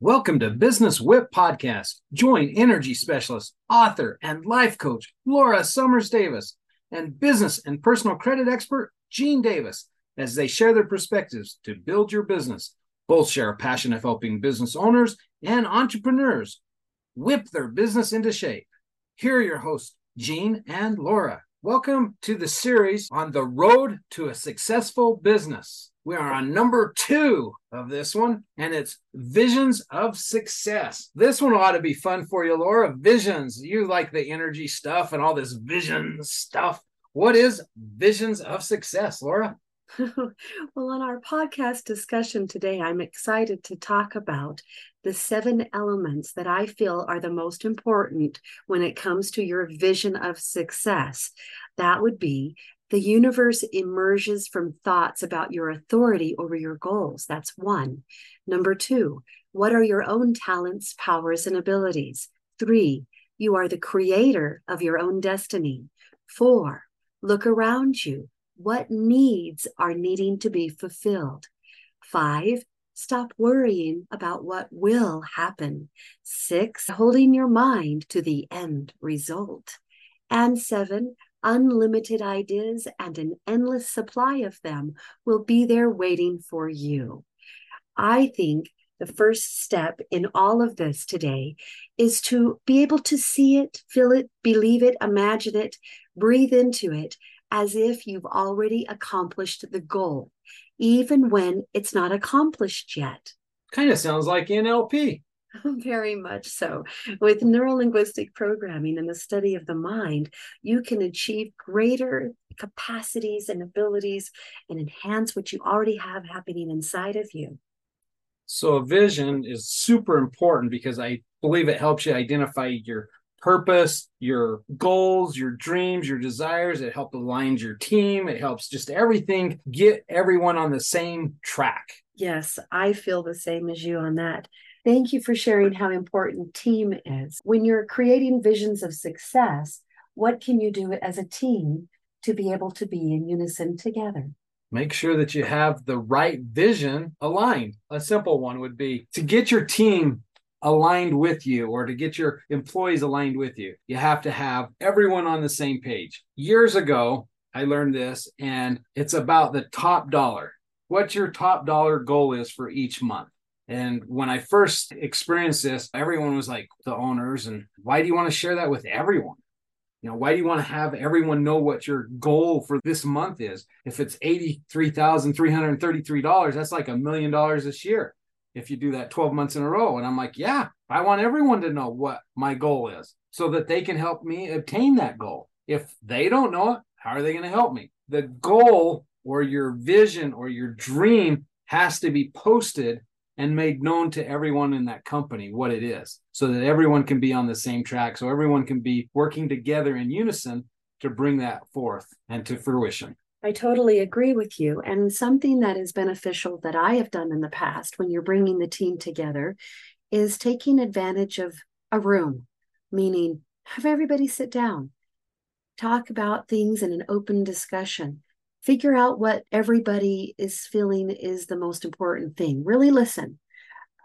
Welcome to Business Whip Podcast. Join energy specialist, author, and life coach Laura Summers Davis and business and personal credit expert Gene Davis as they share their perspectives to build your business. Both share a passion of helping business owners and entrepreneurs whip their business into shape. Here are your hosts, Gene and Laura. Welcome to the series on the road to a successful business. We are on number two of this one, and it's Visions of Success. This one ought to be fun for you, Laura. Visions. You like the energy stuff and all this vision stuff. What is Visions of Success, Laura? well, on our podcast discussion today, I'm excited to talk about the seven elements that I feel are the most important when it comes to your vision of success. That would be the universe emerges from thoughts about your authority over your goals. That's one. Number two, what are your own talents, powers, and abilities? Three, you are the creator of your own destiny. Four, look around you. What needs are needing to be fulfilled? Five, stop worrying about what will happen. Six, holding your mind to the end result. And seven, unlimited ideas and an endless supply of them will be there waiting for you. I think the first step in all of this today is to be able to see it, feel it, believe it, imagine it, breathe into it, as if you've already accomplished the goal, even when it's not accomplished yet. Kind of sounds like NLP. Very much so. With neurolinguistic programming and the study of the mind, you can achieve greater capacities and abilities and enhance what you already have happening inside of you. So, a vision is super important because I believe it helps you identify your purpose, your goals, your dreams, your desires. It helps align your team. It helps just everything get everyone on the same track. Yes, I feel the same as you on that. Thank you for sharing how important team is. When you're creating visions of success, what can you do as a team to be able to be in unison together? Make sure that you have the right vision aligned. A simple one would be to get your team aligned with you or to get your employees aligned with you, you have to have everyone on the same page. Years ago, I learned this, and it's about the top dollar. What your top dollar goal is for each month. And when I first experienced this, everyone was like, the owners, and why do you want to share that with everyone? You know, why do you want to have everyone know what your goal for this month is? If it's $83,333, that's like a million dollars this year if you do that 12 months in a row. And I'm like, yeah, I want everyone to know what my goal is so that they can help me obtain that goal. If they don't know it, how are they going to help me? The goal or your vision or your dream has to be posted and made known to everyone in that company what it is so that everyone can be on the same track so everyone can be working together in unison to bring that forth and to fruition I totally agree with you. And something that is beneficial that I have done in the past when you're bringing the team together is taking advantage of a room, meaning have everybody sit down, talk about things in an open discussion, figure out what everybody is feeling is the most important thing. Really listen.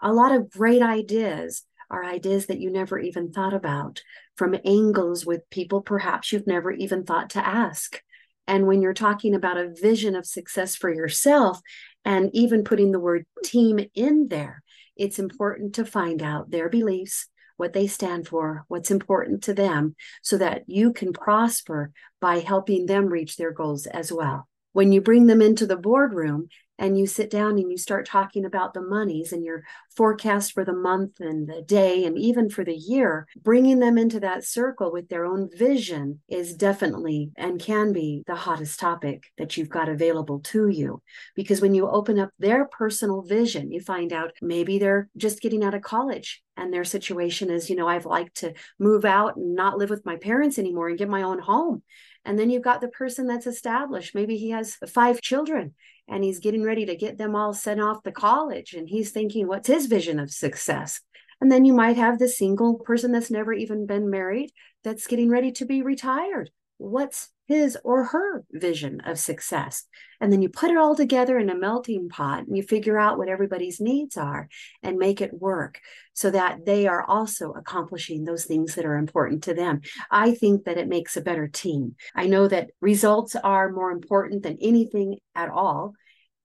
A lot of great ideas are ideas that you never even thought about from angles with people perhaps you've never even thought to ask and when you're talking about a vision of success for yourself and even putting the word team in there, it's important to find out their beliefs, what they stand for, what's important to them, so that you can prosper by helping them reach their goals as well. When you bring them into the boardroom, and you sit down and you start talking about the monies and your forecast for the month and the day and even for the year, bringing them into that circle with their own vision is definitely and can be the hottest topic that you've got available to you. Because when you open up their personal vision, you find out maybe they're just getting out of college and their situation is, you know, I've liked to move out and not live with my parents anymore and get my own home. And then you've got the person that's established. Maybe he has five children and he's getting ready to get them all sent off to college and he's thinking what's his vision of success and then you might have the single person that's never even been married that's getting ready to be retired what's his or her vision of success. And then you put it all together in a melting pot and you figure out what everybody's needs are and make it work so that they are also accomplishing those things that are important to them. I think that it makes a better team. I know that results are more important than anything at all,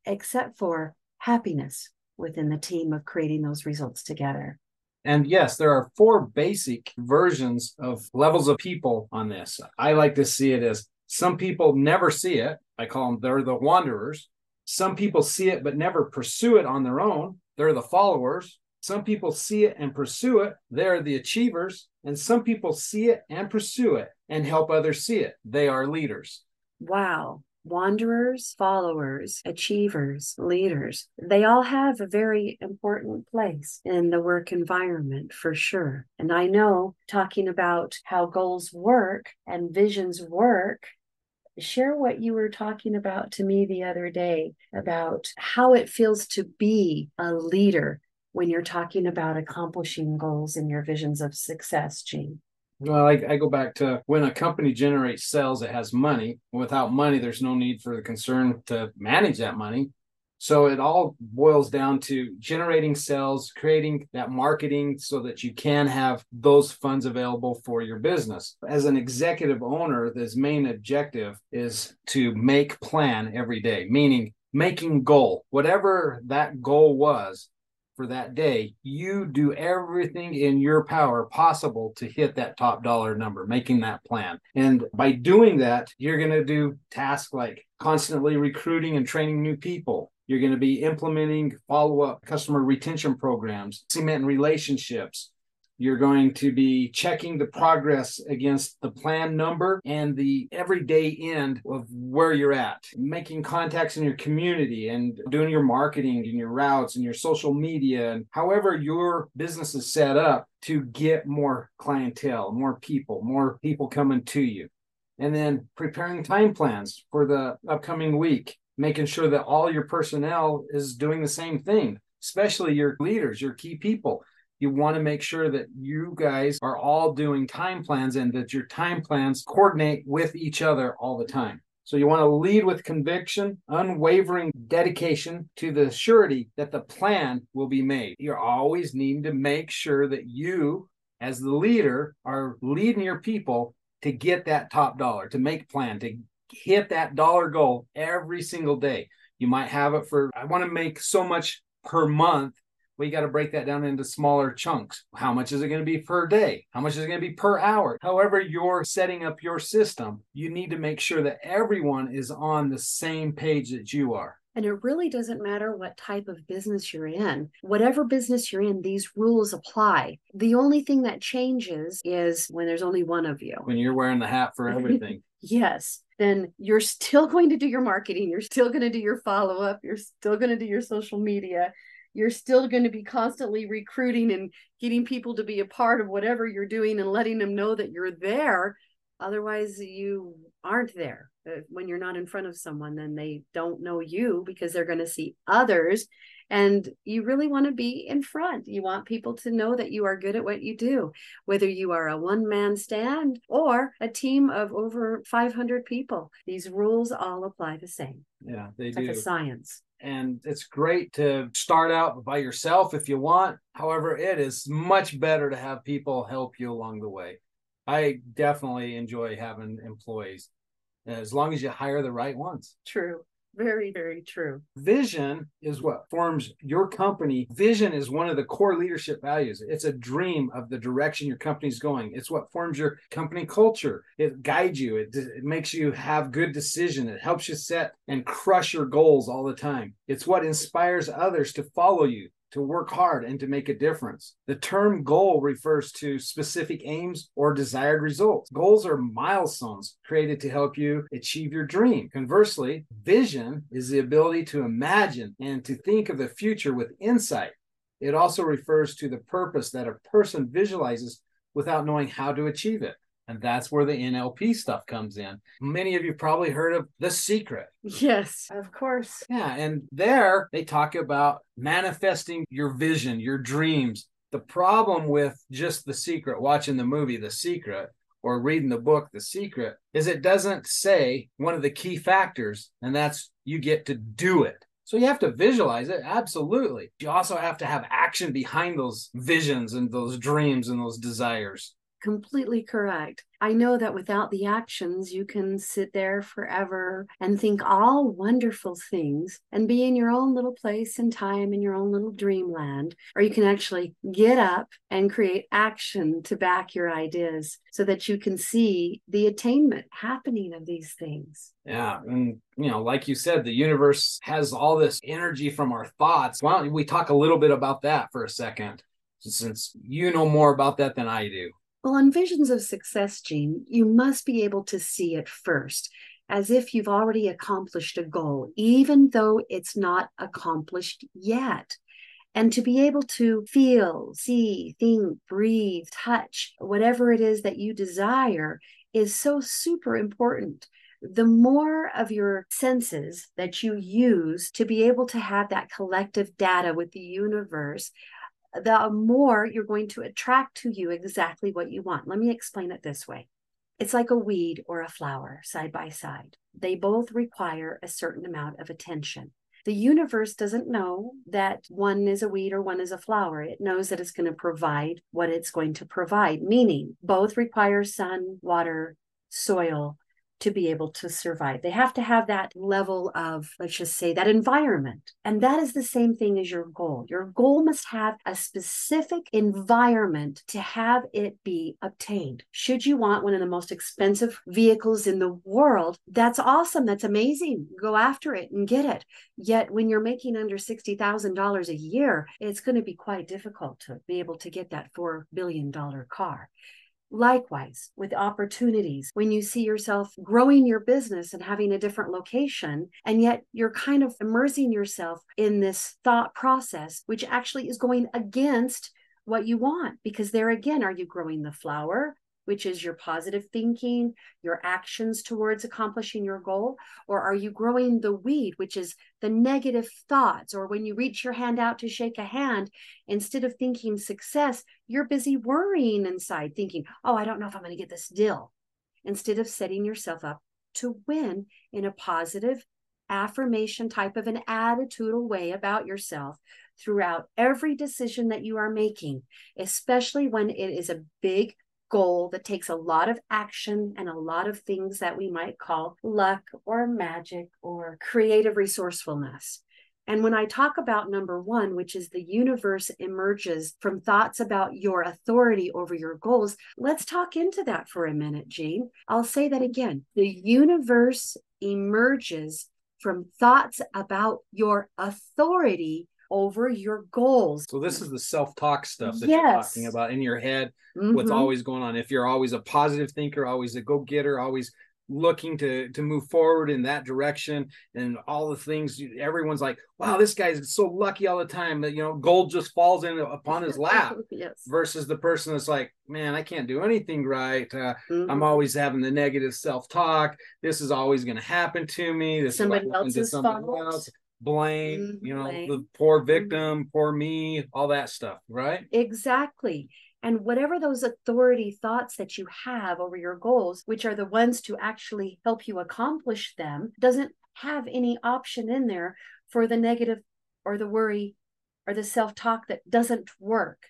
except for happiness within the team of creating those results together. And yes, there are four basic versions of levels of people on this. I like to see it as some people never see it. I call them, they're the wanderers. Some people see it but never pursue it on their own. They're the followers. Some people see it and pursue it. They're the achievers. And some people see it and pursue it and help others see it. They are leaders. Wow wanderers, followers, achievers, leaders. They all have a very important place in the work environment for sure. And I know talking about how goals work and visions work. Share what you were talking about to me the other day about how it feels to be a leader when you're talking about accomplishing goals and your visions of success, Gene. Well, I, I, go back to when a company generates sales, it has money. Without money, there's no need for the concern to manage that money. So it all boils down to generating sales, creating that marketing so that you can have those funds available for your business. As an executive owner, his main objective is to make plan every day, meaning making goal, whatever that goal was, for that day, you do everything in your power possible to hit that top dollar number, making that plan. And by doing that, you're going to do tasks like constantly recruiting and training new people. You're going to be implementing follow up customer retention programs, cementing relationships, you're going to be checking the progress against the plan number and the everyday end of where you're at, making contacts in your community and doing your marketing and your routes and your social media and however your business is set up to get more clientele, more people, more people coming to you. And then preparing time plans for the upcoming week, making sure that all your personnel is doing the same thing, especially your leaders, your key people you want to make sure that you guys are all doing time plans and that your time plans coordinate with each other all the time. So you want to lead with conviction, unwavering dedication to the surety that the plan will be made. You're always needing to make sure that you, as the leader, are leading your people to get that top dollar, to make plan, to hit that dollar goal every single day. You might have it for, I want to make so much per month we got to break that down into smaller chunks. How much is it going to be per day? How much is it going to be per hour? However, you're setting up your system, you need to make sure that everyone is on the same page that you are. And it really doesn't matter what type of business you're in. Whatever business you're in, these rules apply. The only thing that changes is when there's only one of you. When you're wearing the hat for everything. yes then you're still going to do your marketing. You're still going to do your follow up. You're still going to do your social media you're still going to be constantly recruiting and getting people to be a part of whatever you're doing and letting them know that you're there. Otherwise you aren't there. Uh, when you're not in front of someone then they don't know you because they're going to see others. And you really want to be in front. You want people to know that you are good at what you do. Whether you are a one man stand or a team of over 500 people these rules all apply the same. Yeah they it's do. like a science and it's great to start out by yourself if you want. However, it is much better to have people help you along the way. I definitely enjoy having employees as long as you hire the right ones. True. Very, very true. Vision is what forms your company. Vision is one of the core leadership values. It's a dream of the direction your company's going. It's what forms your company culture. It guides you. It, it makes you have good decision. It helps you set and crush your goals all the time. It's what inspires others to follow you to work hard and to make a difference. The term goal refers to specific aims or desired results. Goals are milestones created to help you achieve your dream. Conversely, vision is the ability to imagine and to think of the future with insight. It also refers to the purpose that a person visualizes without knowing how to achieve it. And that's where the NLP stuff comes in. Many of you probably heard of The Secret. Yes, of course. Yeah. And there they talk about manifesting your vision, your dreams. The problem with just The Secret, watching the movie The Secret, or reading the book The Secret is it doesn't say one of the key factors, and that's you get to do it. So you have to visualize it, absolutely. You also have to have action behind those visions and those dreams and those desires completely correct. I know that without the actions, you can sit there forever and think all wonderful things and be in your own little place and time in your own little dreamland. Or you can actually get up and create action to back your ideas so that you can see the attainment happening of these things. Yeah. And, you know, like you said, the universe has all this energy from our thoughts. Why don't we talk a little bit about that for a second? Since you know more about that than I do. Well, on visions of success, Gene, you must be able to see it first as if you've already accomplished a goal, even though it's not accomplished yet. And to be able to feel, see, think, breathe, touch, whatever it is that you desire is so super important. The more of your senses that you use to be able to have that collective data with the universe, the more you're going to attract to you exactly what you want. Let me explain it this way it's like a weed or a flower side by side, they both require a certain amount of attention. The universe doesn't know that one is a weed or one is a flower. It knows that it's going to provide what it's going to provide, meaning both require sun, water, soil, to be able to survive. They have to have that level of, let's just say, that environment. And that is the same thing as your goal. Your goal must have a specific environment to have it be obtained. Should you want one of the most expensive vehicles in the world, that's awesome. That's amazing. Go after it and get it. Yet when you're making under $60,000 a year, it's going to be quite difficult to be able to get that $4 billion car. Likewise, with opportunities, when you see yourself growing your business and having a different location, and yet you're kind of immersing yourself in this thought process, which actually is going against what you want. Because there again, are you growing the flower? Which is your positive thinking, your actions towards accomplishing your goal? Or are you growing the weed, which is the negative thoughts? Or when you reach your hand out to shake a hand, instead of thinking success, you're busy worrying inside, thinking, oh, I don't know if I'm going to get this deal. Instead of setting yourself up to win in a positive affirmation type of an attitudinal way about yourself throughout every decision that you are making, especially when it is a big goal that takes a lot of action and a lot of things that we might call luck or magic or creative resourcefulness. And when I talk about number one, which is the universe emerges from thoughts about your authority over your goals, let's talk into that for a minute, Gene. I'll say that again. The universe emerges from thoughts about your authority over your goals. So this is the self-talk stuff that yes. you're talking about in your head. Mm-hmm. What's always going on? If you're always a positive thinker, always a go-getter, always looking to to move forward in that direction and all the things everyone's like wow this guy's so lucky all the time that you know gold just falls in upon his lap yes. versus the person that's like man i can't do anything right uh, mm-hmm. i'm always having the negative self-talk this is always going to happen to me this somebody else's fault else blame, mm-hmm. you know, blame. the poor mm-hmm. victim, mm-hmm. poor me, all that stuff, right? Exactly. And whatever those authority thoughts that you have over your goals, which are the ones to actually help you accomplish them, doesn't have any option in there for the negative or the worry or the self talk that doesn't work.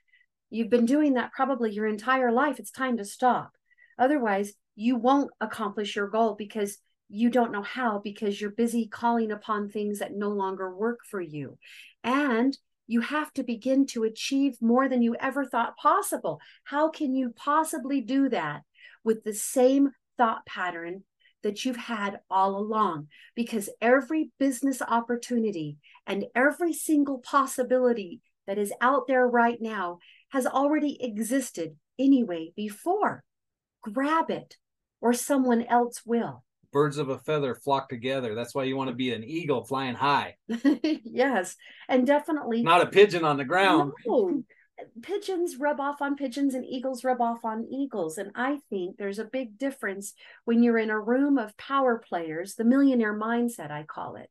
You've been doing that probably your entire life. It's time to stop. Otherwise, you won't accomplish your goal because you don't know how because you're busy calling upon things that no longer work for you. And you have to begin to achieve more than you ever thought possible. How can you possibly do that with the same thought pattern that you've had all along? Because every business opportunity and every single possibility that is out there right now has already existed anyway before. Grab it, or someone else will birds of a feather flock together. That's why you want to be an eagle flying high. yes, and definitely not a pigeon on the ground. No. Pigeons rub off on pigeons and eagles rub off on eagles. And I think there's a big difference when you're in a room of power players, the millionaire mindset, I call it.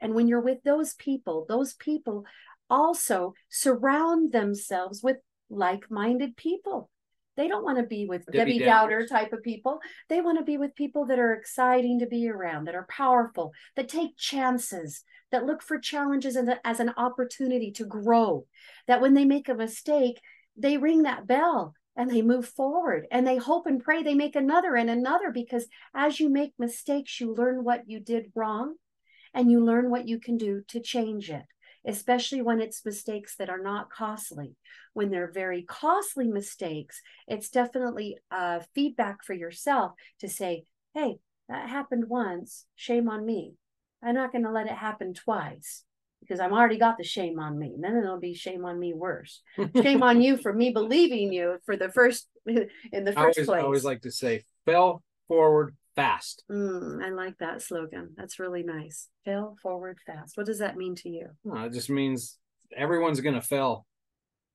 And when you're with those people, those people also surround themselves with like minded people They don't want to be with Debbie Debbie. Downer type of people. They want to be with people that are exciting to be around, that are powerful, that take chances, that look for challenges as an opportunity to grow. That when they make a mistake, they ring that bell and they move forward and they hope and pray they make another and another because as you make mistakes, you learn what you did wrong and you learn what you can do to change it, especially when it's mistakes that are not costly. When they're very costly mistakes, it's definitely uh, feedback for yourself to say, hey, that happened once. Shame on me. I'm not going to let it happen twice because I've already got the shame on me. And then it'll be shame on me worse. Shame on you for me believing you for the first in the I first always, place. I always like to say, fell forward fast. Mm, I like that slogan. That's really nice. Fail forward fast. What does that mean to you? No, it just means everyone's going to fail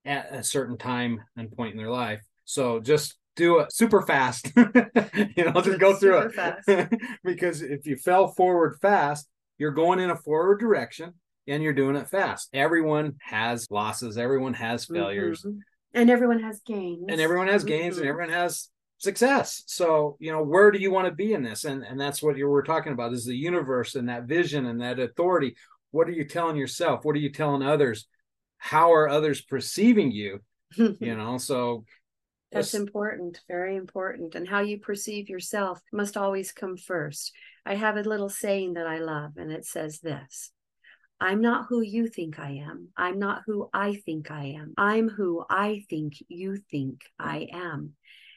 at a certain time and point in their life. So just do it super fast. you know, just go through it. because if you fell forward fast, you're going in a forward direction and you're doing it fast. Everyone has losses, everyone has failures, Mhm. And everyone has gains. and everyone has gains, and Mhm. everyone has success. So, you know, where do you want to be in this? And and that's what you were talking about is the universe and that vision and that authority. What are you telling yourself? What are you telling others? How are others perceiving you? You know, so That's important, very important. And how you perceive yourself must always come first. I have a little saying that I love, and it says this I'm not who you think I am. I'm not who I think I am. I'm who I think you think I am.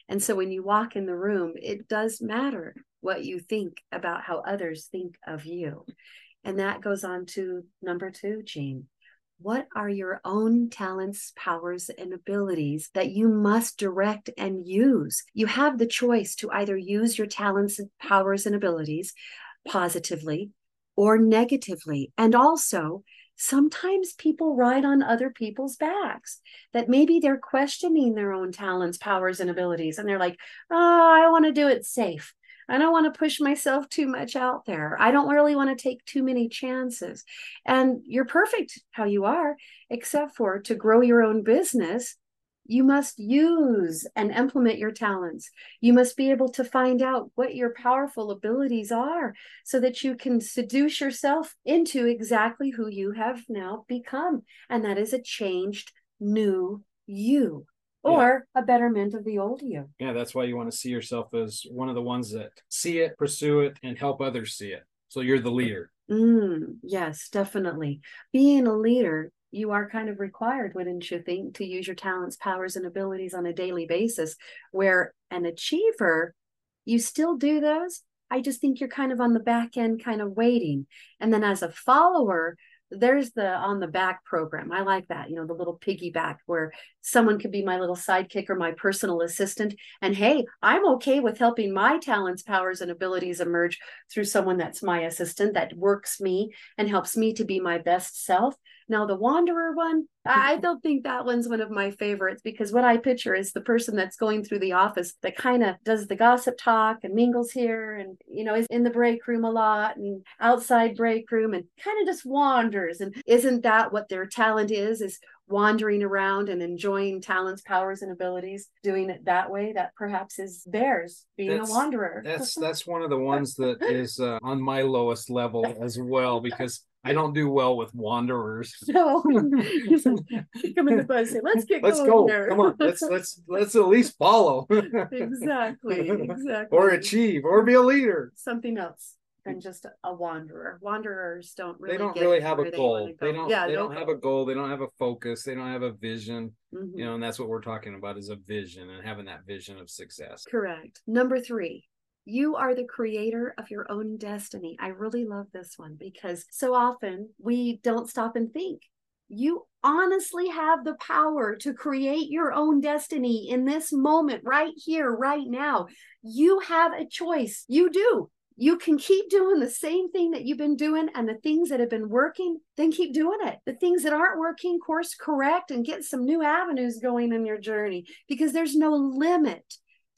And so when you walk in the room, it does matter what you think about how others think of you. And that goes on to number two, Gene. What are your own talents, powers, and abilities that you must direct and use? You have the choice to either use your talents, powers, and abilities positively or negatively. And also, sometimes people ride on other people's backs that maybe they're questioning their own talents, powers, and abilities. And they're like, oh, I want to do it safe. I don't want to push myself too much out there. I don't really want to take too many chances. And you're perfect how you are, except for to grow your own business, you must use and implement your talents. You must be able to find out what your powerful abilities are so that you can seduce yourself into exactly who you have now become. And that is a changed, new you or a betterment of the old you. yeah, that's why you want to see yourself as one of the ones that see it, pursue it, and help others see it. So you're the leader. Mm, yes, definitely. Being a leader, you are kind of required, wouldn't you think, to use your talents, powers, and abilities on a daily basis. Where an achiever, you still do those. I just think you're kind of on the back end, kind of waiting. And then as a follower, there's the on the back program. I like that, you know, the little piggyback where someone could be my little sidekick or my personal assistant. And hey, I'm okay with helping my talents, powers, and abilities emerge through someone that's my assistant that works me and helps me to be my best self. Now, the wanderer one, I don't think that one's one of my favorites because what I picture is the person that's going through the office that kind of does the gossip talk and mingles here and, you know, is in the break room a lot and outside break room and kind of just wanders. And isn't that what their talent is? Is wandering around and enjoying talents, powers, and abilities, doing it that way, that perhaps is theirs, being That's- a wanderer. That's that's one of the ones that is uh, on my lowest level as well because I don't do well with wanderers. So come in the bus, say, let's get Let's going go. there. Come on. Let's let's let's at least follow exactly, exactly. or achieve or be a leader. something else than just a wanderer. Wanderers don't really they don't really have a where they goal. They don't Yeah, they no don't have a goal. They don't have a focus. They don't have a vision. Mhm. You know, and that's what we're talking about is a vision and having that vision of success. Correct. Number three, you are the creator of your own destiny. I really love this one because so often we don't stop and think. You honestly have the power to create your own destiny in this moment, right here, right now. You have a choice. You do. You can keep doing the same thing that you've been doing, and the things that have been working, then keep doing it. The things that aren't working, course correct and get some new avenues going in your journey because there's no limit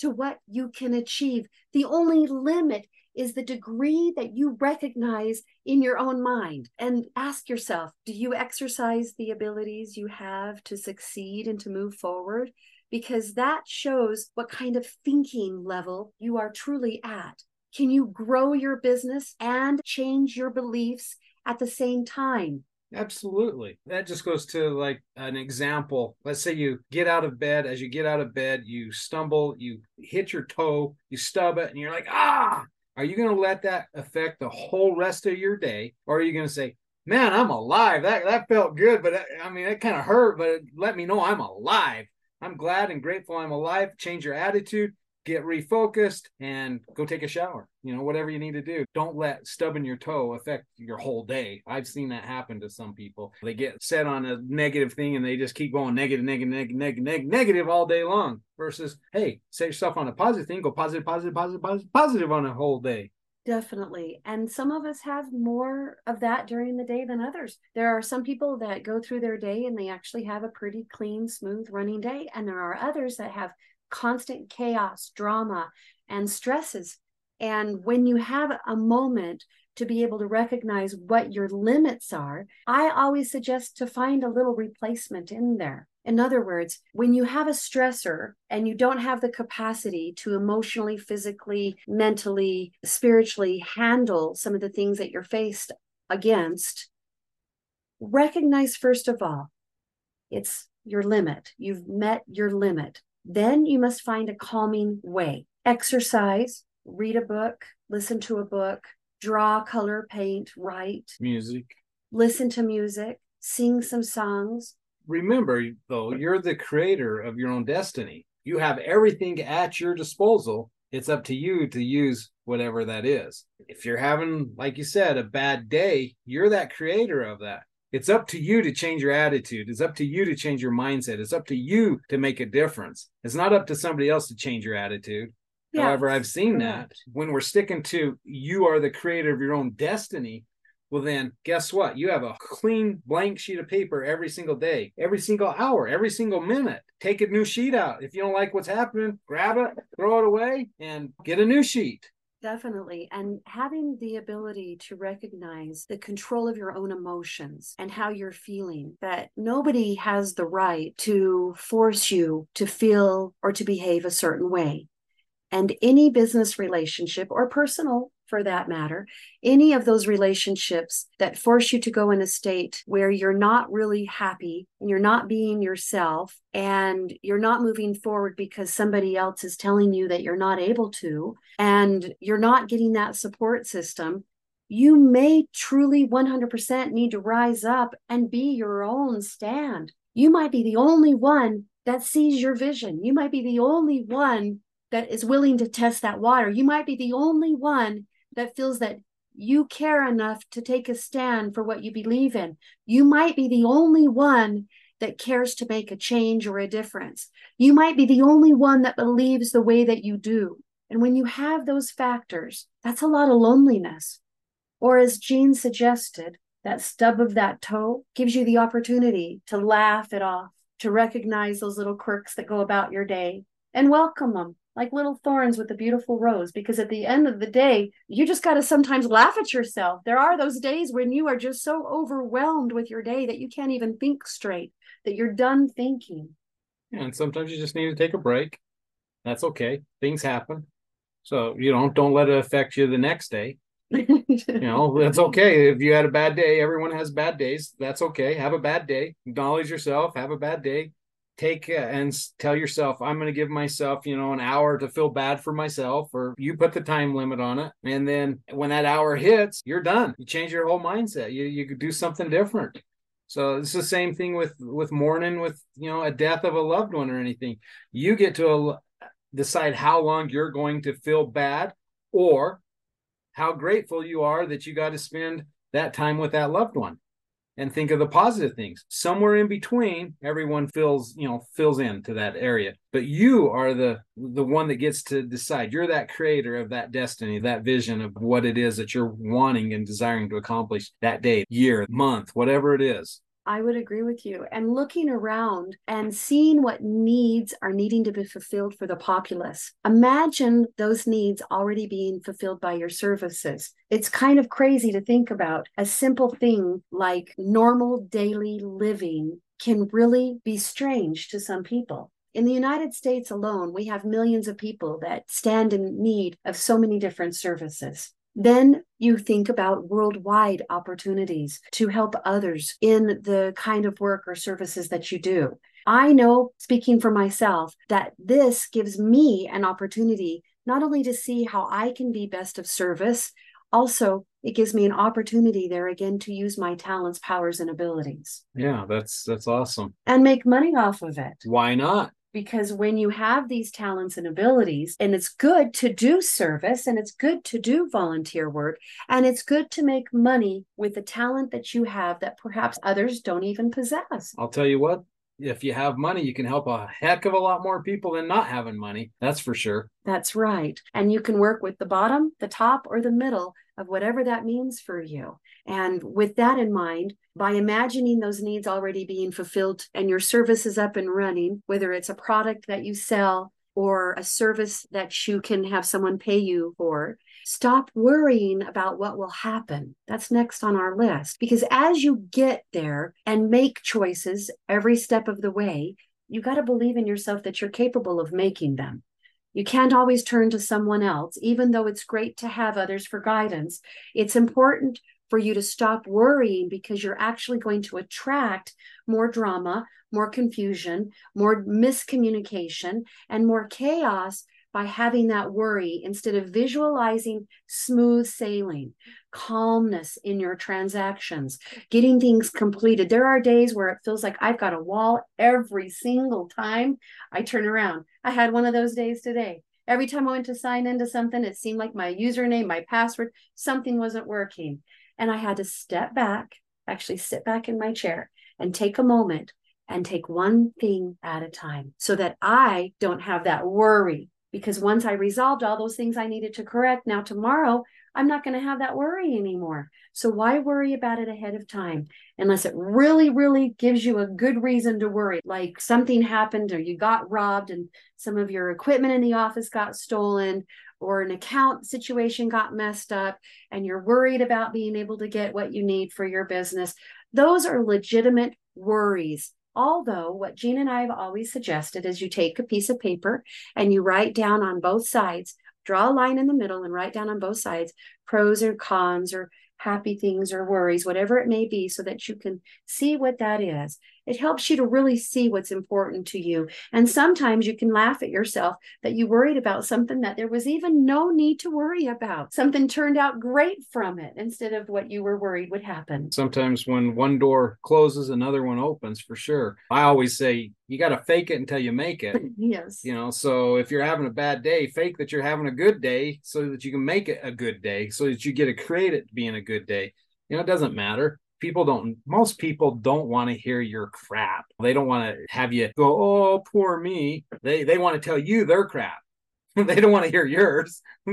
to what you can achieve. The only limit is the degree that you recognize in your own mind and ask yourself do you exercise the abilities you have to succeed and to move forward? Because that shows what kind of thinking level you are truly at. Can you grow your business and change your beliefs at the same time? Absolutely. That just goes to like an example. Let's say you get out of bed. As you get out of bed, you stumble, you hit your toe, you stub it, and you're like, ah, are you going to let that affect the whole rest of your day? Or are you going to say, man, I'm alive. That, that felt good, but I mean, it kind of hurt, but it let me know I'm alive. I'm glad and grateful I'm alive. Change your attitude get refocused and go take a shower you know whatever you need to do don't let stubbing your toe affect your whole day i've seen that happen to some people they get set on a negative thing and they just keep going negative negative negative negative negative all day long versus hey set yourself on a positive thing go positive positive positive positive positive on a whole day Definitely. And some of us have more of that during the day than others. There are some people that go through their day and they actually have a pretty clean, smooth running day. And there are others that have constant chaos, drama, and stresses. And when you have a moment to be able to recognize what your limits are, I always suggest to find a little replacement in there. In other words, when you have a stressor and you don't have the capacity to emotionally, physically, mentally, spiritually handle some of the things that you're faced against, recognize first of all, it's your limit. You've met your limit. Then you must find a calming way. Exercise, read a book, listen to a book, draw, color, paint, write, music, listen to music, sing some songs. Remember, though, you're the creator of your own destiny. You have everything at your disposal. It's up to you to use whatever that is. If you're having, like you said, a bad day, you're that creator of that. It's up to you to change your attitude. It's up to you to change your mindset. It's up to you to make a difference. It's not up to somebody else to change your attitude. Yeah. However, I've seen that when we're sticking to you are the creator of your own destiny. Well, then guess what? You have a clean blank sheet of paper every single day, every single hour, every single minute. Take a new sheet out. If you don't like what's happening, grab it, throw it away, and get a new sheet. Definitely. And having the ability to recognize the control of your own emotions and how you're feeling, that nobody has the right to force you to feel or to behave a certain way. And any business relationship or personal for that matter, any of those relationships that force you to go in a state where you're not really happy and you're not being yourself and you're not moving forward because somebody else is telling you that you're not able to, and you're not getting that support system, you may truly 100% need to rise up and be your own stand. You might be the only one that sees your vision. You might be the only one that is willing to test that water. You might be the only one that feels that you care enough to take a stand for what you believe in. You might be the only one that cares to make a change or a difference. You might be the only one that believes the way that you do. And when you have those factors, that's a lot of loneliness. Or as Gene suggested, that stub of that toe gives you the opportunity to laugh it off, to recognize those little quirks that go about your day and welcome them like little thorns with a beautiful rose because at the end of the day you just got to sometimes laugh at yourself. There are those days when you are just so overwhelmed with your day that you can't even think straight that you're done thinking. Yeah, and sometimes you just need to take a break. That's okay. Things happen. So you know don't let it affect you the next day. You know that's okay. If you had a bad day everyone has bad days. That's okay. Have a bad day. Acknowledge yourself. Have a bad day take uh, and tell yourself i'm going to give myself you know an hour to feel bad for myself or you put the time limit on it and then when that hour hits you're done. You change your whole mindset. You you could do something different. So it's the same thing with with mourning with you know a death of a loved one or anything. You get to a, decide how long you're going to feel bad or how grateful you are that you got to spend that time with that loved one and think of the positive things. Somewhere in between, everyone fills, you know, fills in to that area. But you are the the one that gets to decide. You're that creator of that destiny, that vision of what it is that you're wanting and desiring to accomplish that day, year, month, whatever it is. I would agree with you. And looking around and seeing what needs are needing to be fulfilled for the populace. Imagine those needs already being fulfilled by your services. It's kind of crazy to think about a simple thing like normal daily living can really be strange to some people. In the United States alone, we have millions of people that stand in need of so many different services. Then you think about worldwide opportunities to help others in the kind of work or services that you do. I know, speaking for myself, that this gives me an opportunity not only to see how I can be best of service, also it gives me an opportunity there again to use my talents, powers, and abilities. Yeah, that's that's awesome. And make money off of it. Why not? Because when you have these talents and abilities and it's good to do service and it's good to do volunteer work and it's good to make money with the talent that you have that perhaps others don't even possess. I'll tell you what, if you have money, you can help a heck of a lot more people than not having money. That's for sure. that's right and you can work with the bottom the top or the middle of whatever that means for you and with that in mind by imagining those needs already being fulfilled and your service is up and running whether it's a product that you sell or a service that you can have someone pay you for Stop worrying about what will happen. That's next on our list. Because as you get there and make choices every step of the way, you got to believe in yourself that you're capable of making them. You can't always turn to someone else, even though it's great to have others for guidance. It's important for you to stop worrying because you're actually going to attract more drama, more confusion, more miscommunication, and more chaos by having that worry instead of visualizing smooth sailing, calmness in your transactions, getting things completed. There are days where it feels like I've got a wall every single time I turn around. I had one of those days today. Every time I went to sign into something, it seemed like my username, my password, something wasn't working. And I had to step back, actually sit back in my chair and take a moment and take one thing at a time so that I don't have that worry because once I resolved all those things I needed to correct, now tomorrow I'm not going to have that worry anymore. So why worry about it ahead of time unless it really, really gives you a good reason to worry, like something happened or you got robbed and some of your equipment in the office got stolen or an account situation got messed up and you're worried about being able to get what you need for your business. Those are legitimate worries. Although, what Gene and I have always suggested is you take a piece of paper and you write down on both sides, draw a line in the middle and write down on both sides pros or cons or happy things or worries, whatever it may be, so that you can see what that is. It helps you to really see what's important to you. And sometimes you can laugh at yourself that you worried about something that there was even no need to worry about. Something turned out great from it instead of what you were worried would happen. Sometimes when one door closes, another one opens for sure. I always say you got to fake it until you make it. yes. You know, so if you're having a bad day, fake that you're having a good day so that you can make it a good day, so that you get to create it being a good day. You know, it doesn't matter. People don't, most people don't want to hear your crap. They don't want to have you go, oh, poor me. They, they want to tell you their crap. they don't want to hear yours.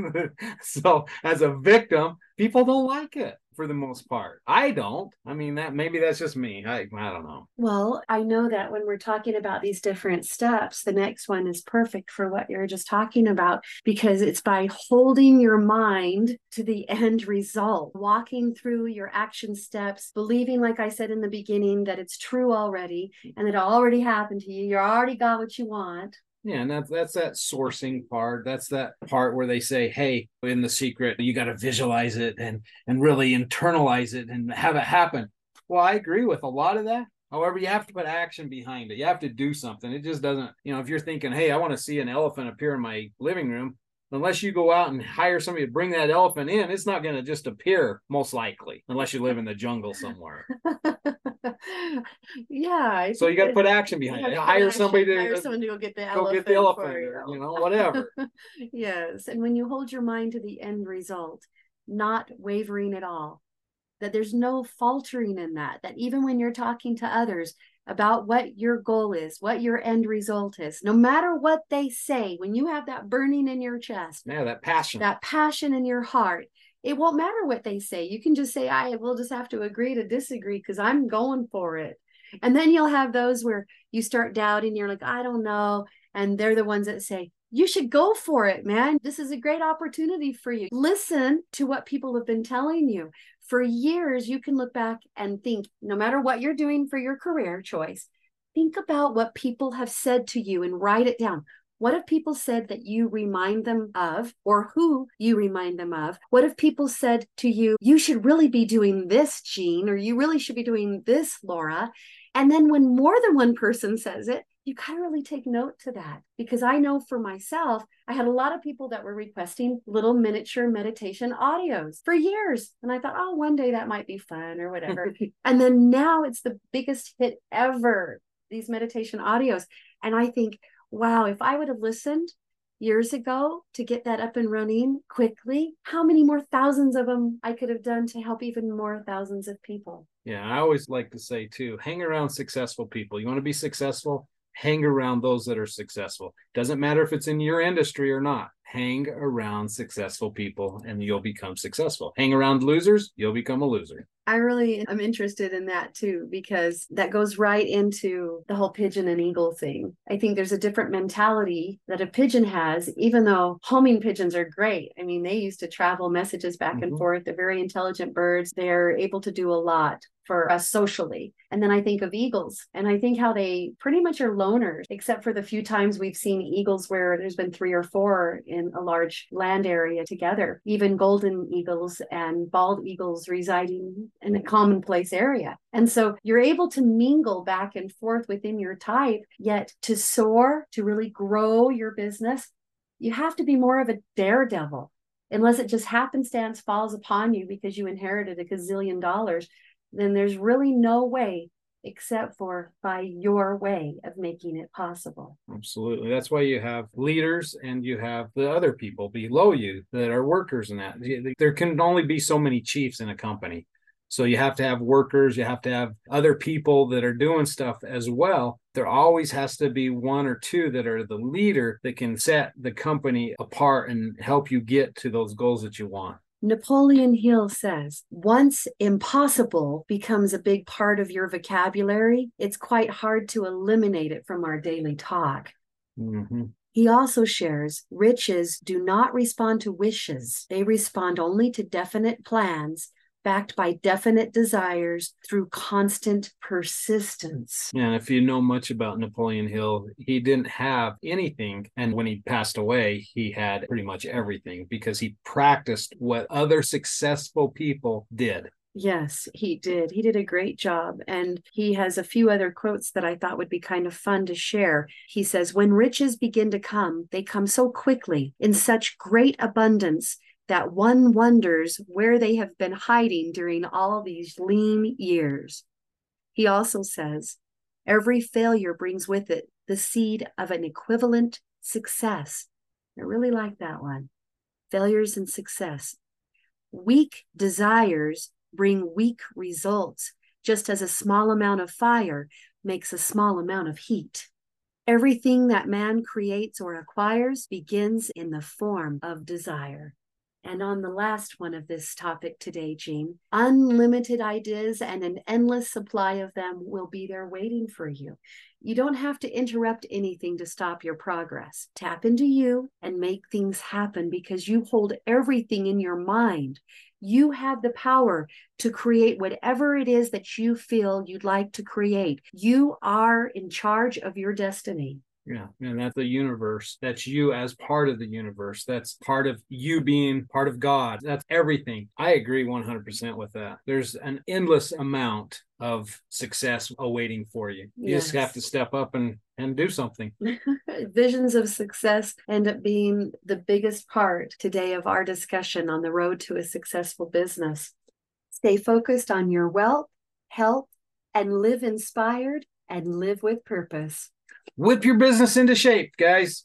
so as a victim, people don't like it for the most part. I don't. I mean that maybe that's just me. I I don't know. Well, I know that when we're talking about these different steps, the next one is perfect for what you're just talking about because it's by holding your mind to the end result, walking through your action steps, believing, like I said in the beginning, that it's true already and that it already happened to you. You already got what you want. Yeah, and that's that's that sourcing part. That's that part where they say, "Hey, in the secret, you got to visualize it and and really internalize it and have it happen." Well, I agree with a lot of that. However, you have to put action behind it. You have to do something. It just doesn't, you know, if you're thinking, "Hey, I want to see an elephant appear in my living room," unless you go out and hire somebody to bring that elephant in, it's not going to just appear most likely, unless you live in the jungle somewhere. yeah. I So you got to put action behind it. Hire somebody to hire someone to go get the go elephant. get the elephant, or, you know, whatever. yes. And when you hold your mind to the end result, not wavering at all, that there's no faltering in that, that even when you're talking to others about what your goal is, what your end result is, no matter what they say, when you have that burning in your chest, Yeah, that passion. that passion in your heart, it won't matter what they say. You can just say, I will just have to agree to disagree because I'm going for it. And then you'll have those where you start doubting, you're like, I don't know. And they're the ones that say, you should go for it, man. This is a great opportunity for you. Listen to what people have been telling you. For years, you can look back and think, no matter what you're doing for your career choice, think about what people have said to you and write it down. What have people said that you remind them of, or who you remind them of? What have people said to you, you should really be doing this, Gene, or you really should be doing this, Laura? And then when more than one person says it, you got to really take note to that because I know for myself, I had a lot of people that were requesting little miniature meditation audios for years. And I thought, oh, one day that might be fun or whatever. and then now it's the biggest hit ever, these meditation audios. And I think, wow, if I would have listened years ago to get that up and running quickly, how many more thousands of them I could have done to help even more thousands of people. Yeah, I always like to say too, hang around successful people. You want to be successful? Hang around those that are successful. Doesn't matter if it's in your industry or not hang around successful people and you'll become successful. Hang around losers, you'll become a loser. I really am interested in that too, because that goes right into the whole pigeon and eagle thing. I think there's a different mentality that a pigeon has, even though homing pigeons are great. I mean, they used to travel messages back mm-hmm. and forth. They're very intelligent birds. They're able to do a lot for us socially. And then I think of eagles and I think how they pretty much are loners, except for the few times we've seen eagles where there's been three or four in a large land area together, even golden eagles and bald eagles residing in a commonplace area. And so you're able to mingle back and forth within your type, yet to soar, to really grow your business, you have to be more of a daredevil unless it just happenstance falls upon you because you inherited a gazillion dollars then there's really no way except for by your way of making it possible. Absolutely. That's why you have leaders and you have the other people below you that are workers in that. There can only be so many chiefs in a company. So you have to have workers, you have to have other people that are doing stuff as well. There always has to be one or two that are the leader that can set the company apart and help you get to those goals that you want. Napoleon Hill says, once impossible becomes a big part of your vocabulary, it's quite hard to eliminate it from our daily talk. Mm-hmm. He also shares riches do not respond to wishes, they respond only to definite plans backed by definite desires through constant persistence. And if you know much about Napoleon Hill, he didn't have anything. And when he passed away, he had pretty much everything because he practiced what other successful people did. Yes, he did. He did a great job. And he has a few other quotes that I thought would be kind of fun to share. He says, When riches begin to come, they come so quickly, in such great abundance, that one wonders where they have been hiding during all these lean years. He also says, every failure brings with it the seed of an equivalent success. I really like that one. Failures and success. Weak desires bring weak results, just as a small amount of fire makes a small amount of heat. Everything that man creates or acquires begins in the form of desire. And on the last one of this topic today, Gene, unlimited ideas and an endless supply of them will be there waiting for you. You don't have to interrupt anything to stop your progress. Tap into you and make things happen because you hold everything in your mind. You have the power to create whatever it is that you feel you'd like to create. You are in charge of your destiny. Yeah. And that's the universe. That's you as part of the universe. That's part of you being part of God. That's everything. I agree 100% with that. There's an endless amount of success awaiting for you. You yes. just have to step up and and do something. Visions of success end up being the biggest part today of our discussion on the road to a successful business. Stay focused on your wealth, health, and live inspired and live with purpose whip your business into shape, guys.